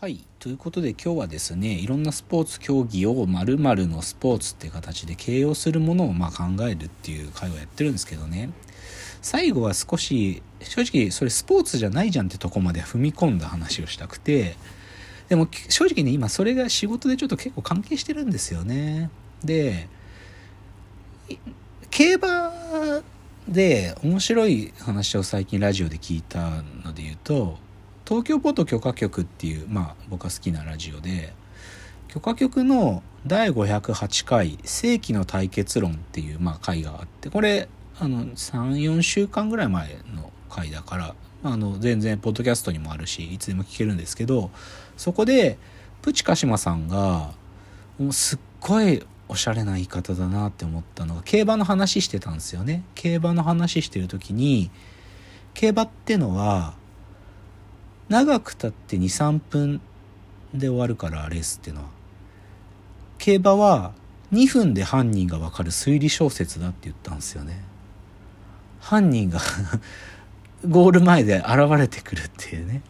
はい。ということで今日はですね、いろんなスポーツ競技を〇〇のスポーツって形で形容するものをま考えるっていう会をやってるんですけどね。最後は少し、正直それスポーツじゃないじゃんってとこまで踏み込んだ話をしたくて、でも正直ね、今それが仕事でちょっと結構関係してるんですよね。で、競馬で面白い話を最近ラジオで聞いたので言うと、東京ポート許可局っていう、まあ僕が好きなラジオで、許可局の第508回世紀の対決論っていう、まあ、回があって、これ、あの、3、4週間ぐらい前の回だから、あの、全然ポッドキャストにもあるし、いつでも聞けるんですけど、そこで、プチカシマさんが、もうすっごいおしゃれな言い方だなって思ったのが、競馬の話してたんですよね。競馬の話してる時に、競馬ってのは、長くたって2、3分で終わるから、レースっていうのは。競馬は2分で犯人がわかる推理小説だって言ったんですよね。犯人が ゴール前で現れてくるっていうね。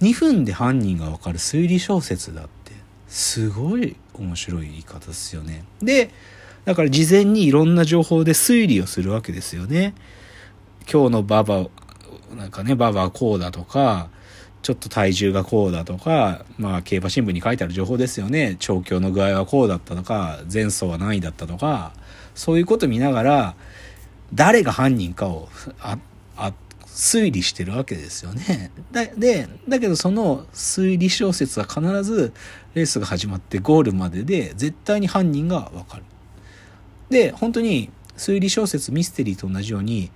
2分で犯人がわかる推理小説だって、すごい面白い言い方ですよね。で、だから事前にいろんな情報で推理をするわけですよね。今日のババ、なんかね、ババはこうだとか、ちょっと体重がこうだとか、まあ、競馬新聞に書いてある情報ですよね。調教の具合はこうだったとか、前走は何位だったとか、そういうこと見ながら、誰が犯人かを、推理してるわけですよね。で、だけどその推理小説は必ずレースが始まってゴールまでで絶対に犯人がわかる。で、本当に推理小説ミステリーと同じように、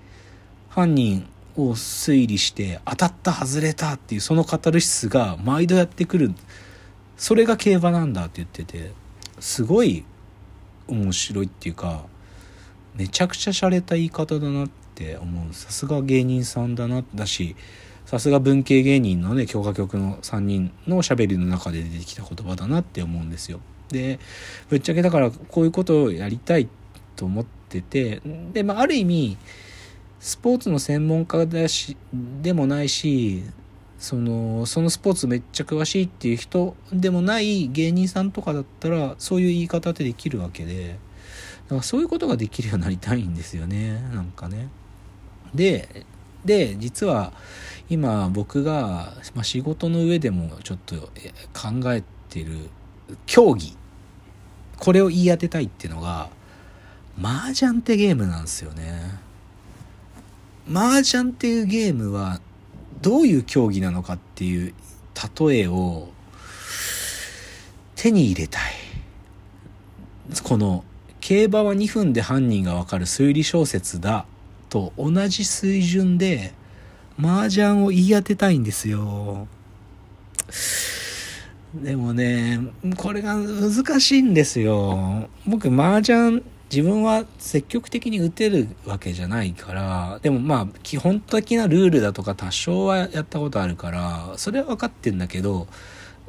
犯人を推理して当たった外れたっていうそのカタルシスが毎度やってくる。それが競馬なんだって言っててすごい面白いっていうかめちゃくちゃ洒落た言い方だなって思う。さすが芸人さんだなだしさすが文系芸人のね教科局の3人のしゃべりの中で出てきた言葉だなって思うんですよ。でぶっちゃけだからこういうことをやりたいと思っててでまあある意味スポーツの専門家だしでもないしそのそのスポーツめっちゃ詳しいっていう人でもない芸人さんとかだったらそういう言い方ってできるわけでだからそういうことができるようになりたいんですよねなんかね。でで実は今僕が、まあ、仕事の上でもちょっと考えてる競技これを言い当てたいっていうのが麻雀ってゲームなんですよね。麻雀っていうゲームはどういう競技なのかっていう例えを手に入れたい。この競馬は2分で犯人がわかる推理小説だと同じ水準で麻雀を言い当てたいんですよ。でもね、これが難しいんですよ。僕麻雀自分は積極的に打てるわけじゃないから、でもまあ、基本的なルールだとか多少はやったことあるから、それは分かってんだけど、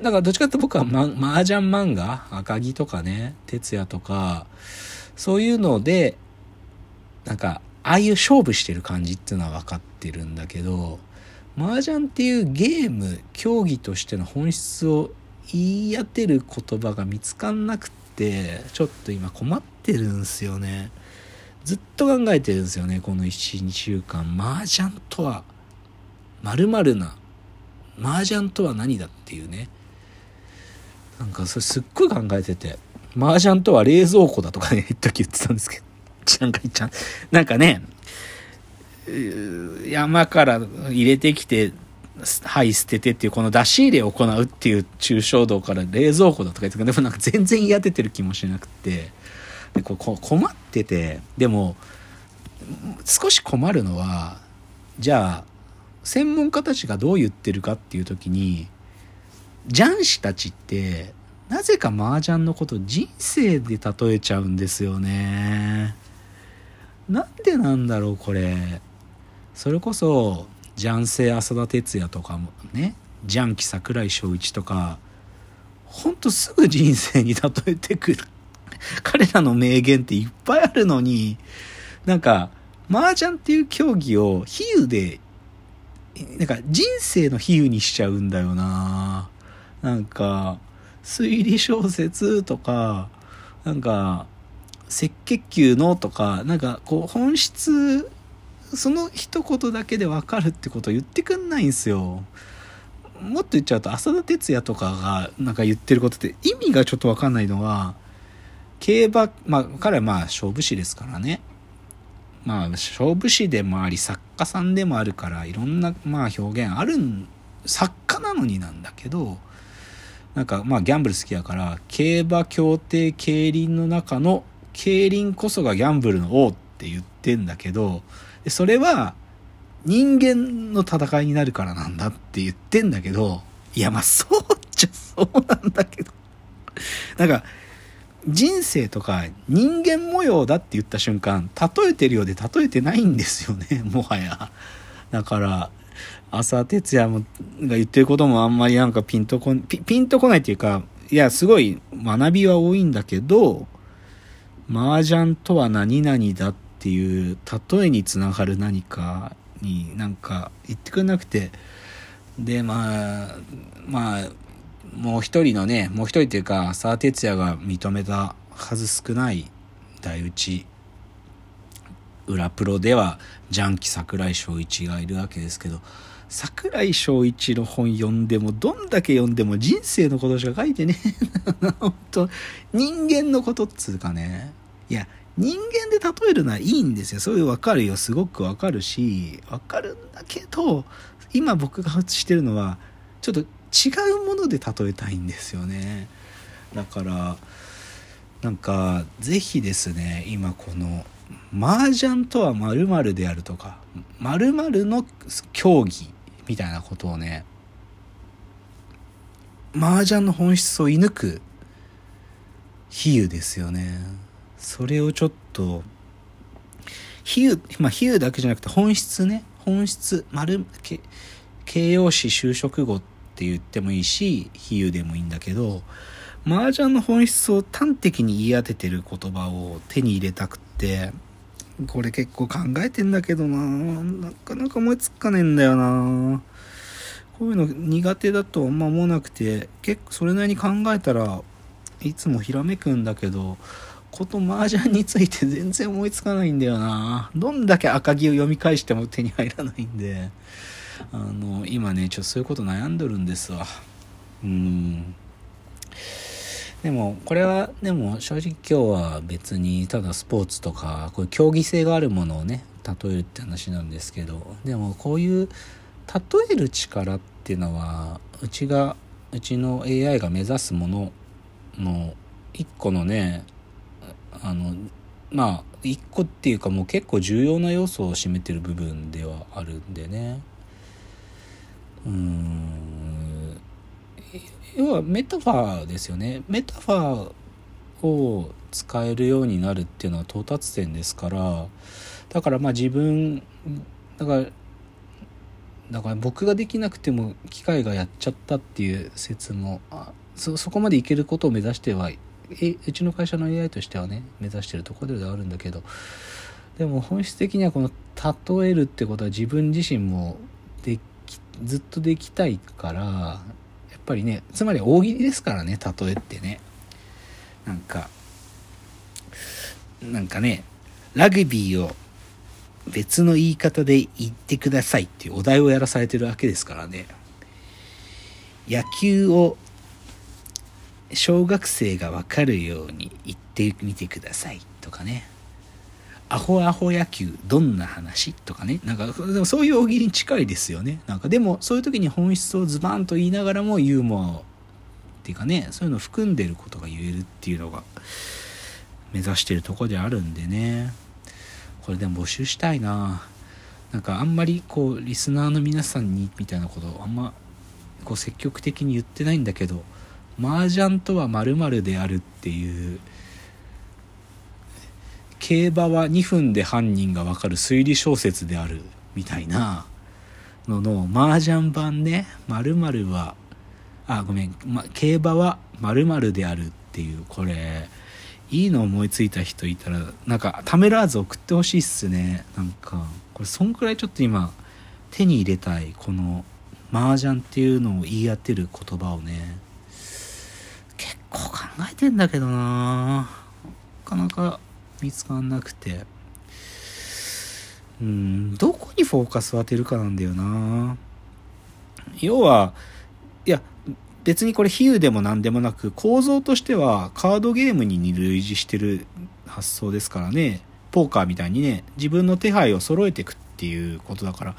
だからどっちかって僕は、ま、麻雀漫画赤木とかね、哲也とか、そういうので、なんか、ああいう勝負してる感じっていうのは分かってるんだけど、麻雀っていうゲーム、競技としての本質を言い当てる言葉が見つかんなくて、ちょっと今困ってるんすよね。ずっと考えてるんですよね、この1、2週間。麻雀とは、〇〇な、麻雀とは何だっていうね。なんかそれすっごい考えてて、麻雀とは冷蔵庫だとかね、一時言ってたんですけど、なんかちゃん、なんかね、山から入れてきて、はい捨ててっていうこの出し入れを行うっていう抽象度から冷蔵庫だとか言ってでもなんか全然嫌出てる気もしなくて。でここ困っててでも少し困るのはじゃあ専門家たちがどう言ってるかっていう時に雀士たちってなぜか麻雀のこと人生で例えちゃうんですよね。なんでなんだろうこれ。それこそ雀聖浅田哲也とかもね雀記桜井翔一とかほんとすぐ人生に例えてくる彼らの名言っていっぱいあるのになんか麻雀っていう競技を比喩でなんか人生の比喩にしちゃうんだよな。なんか推理小説とかなんか赤血球のとかなんかこう本質その一言だけで分かるってこと言ってくんないんですよ。もっと言っちゃうと浅田哲也とかがなんか言ってることって意味がちょっと分かんないのは競馬まあ彼はまあ勝負師ですからねまあ勝負師でもあり作家さんでもあるからいろんなまあ表現ある作家なのになんだけどなんかまあギャンブル好きだから競馬競艇競輪の中の競輪こそがギャンブルの王って言ってんだけどでそれは人間の戦いになるからなんだって言ってんだけどいやまあそうじゃそうなんだけど。なんか人生とか人間模様だって言った瞬間例えてるようで例えてないんですよねもはや。だから浅哲也もが言ってることもあんまりなんかピンとこピピンとこないっていうかいやすごい学びは多いんだけど麻雀とは何々だってていう例えにつながる何かになんか言ってくれなくて。でまあまあもう一人のねもう一人っていうか沢哲也が認めた数少ない大内。裏プロではジャンキ櫻井翔一がいるわけですけど櫻井翔一の本読んでもどんだけ読んでも人生のことしか書いてねえ本当人間のことっつうかね。いや人間で例えるのはいいんですよ。そういうわかるよ。すごくわかるしわかるんだけど今僕がしてるのはちょっと違うもので例えたいんですよね。だからなんか是非ですね今この麻雀とは〇〇であるとか〇〇の競技みたいなことをね麻雀の本質を射抜く比喩ですよね。それをちょっと比喩まあ比喩だけじゃなくて本質ね。本質丸形容詞就職語って言ってもいいし比喩でもいいんだけど麻雀の本質を端的に言い当ててる言葉を手に入れたくってこれ結構考えてんだけどな。なかなか思いつかねえんだよな。こういうの苦手だとあんま思わなくて結構それなりに考えたらいつもひらめくんだけどこと麻雀について全然思いつかないんだよな。どんだけ赤木を読み返しても手に入らないんで。あの今ねちょっとそういうこと悩んどるんですわ。うん。でもこれはでも正直今日は別にただスポーツとかこういう競技性があるものをね例えるって話なんですけど。でもこういう例える力っていうのはうちがうちの AI が目指すものの一個のねあのまあ一個っていうかもう結構重要な要素を占めてる部分ではあるんでね。うん。要はメタファーですよね。メタファーを使えるようになるっていうのは到達点ですから。だからまあ自分だからだから僕ができなくても機械がやっちゃったっていう説もあそこまでいけることを目指してはえうちの会社の AI としてはね目指してるところではあるんだけどでも本質的にはこの例えるってことは自分自身もできずっとできたいからやっぱりねつまり大喜利ですからね例えってね。なんかなんかねラグビーを別の言い方で言ってくださいっていうお題をやらされてるわけですからね。野球を小学生がわかるように言ってみてくださいとかね。アホアホ野球どんな話とかね。なんかでもそういう大喜利に近いですよね。なんかでもそういう時に本質をズバンと言いながらもユーモアをっていうかね。そういうのを含んでることが言えるっていうのが目指してるとこであるんでね。これでも募集したいな。なんかあんまりこうリスナーの皆さんにみたいなことをあんまこう積極的に言ってないんだけど。麻雀とは〇〇であるっていう競馬は2分で犯人がわかる推理小説であるみたいなのの麻雀版ね〇〇はあごめん、ま、競馬は〇〇であるっていうこれいいの思いついた人いたらなんかためらわず送ってほしいっすね。なんかこれそんくらいちょっと今手に入れたいこの麻雀っていうのを言い当てる言葉をね。えてんだけどな。なかなか見つかんなくて。うんどこにフォーカスを当てるかなんだよな。要はいや別にこれ比喩でも何でもなく構造としてはカードゲームに類似してる発想ですからね。ポーカーみたいにね自分の手配を揃えていくっていうことだから。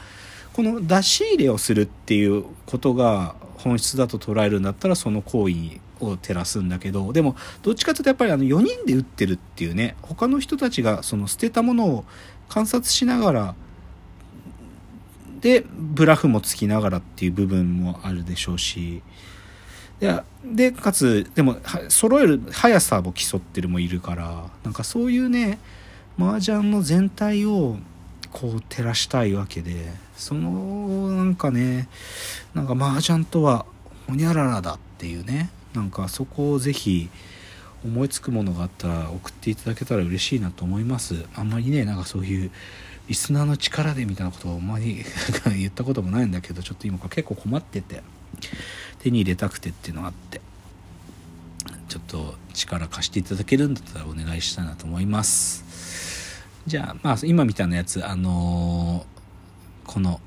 この出し入れをするっていうことが本質だと捉えるんだったらその行為にを照らすんだけどでもどっちかというとやっぱりあの4人で打ってるっていうね他の人たちがその捨てたものを観察しながらでブラフもつきながらっていう部分もあるでしょうしででかつでも揃える速さも競ってるもいるからなんかそういうね麻雀の全体をこう照らしたいわけでそのなんかねなんか麻雀とはほにゃららだっていうねなんかそこをぜひ思いつくものがあったら送っていただけたら嬉しいなと思います。あんまりねなんかそういうリスナーの力でみたいなことをあんまり 言ったこともないんだけどちょっと今結構困ってて手に入れたくてっていうのがあってちょっと力貸していただけるんだったらお願いしたいなと思います。じゃあまあ今みたいなやつあのー、この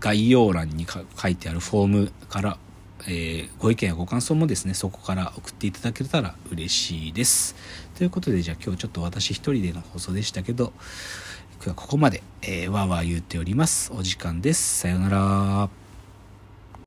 概要欄に書いてあるフォームからえー、ご意見やご感想もですね、そこから送っていただけたら嬉しいです。ということで、じゃあ今日ちょっと私一人での放送でしたけど、今日はここまで、えー、わーわー言っております。お時間です。さようなら。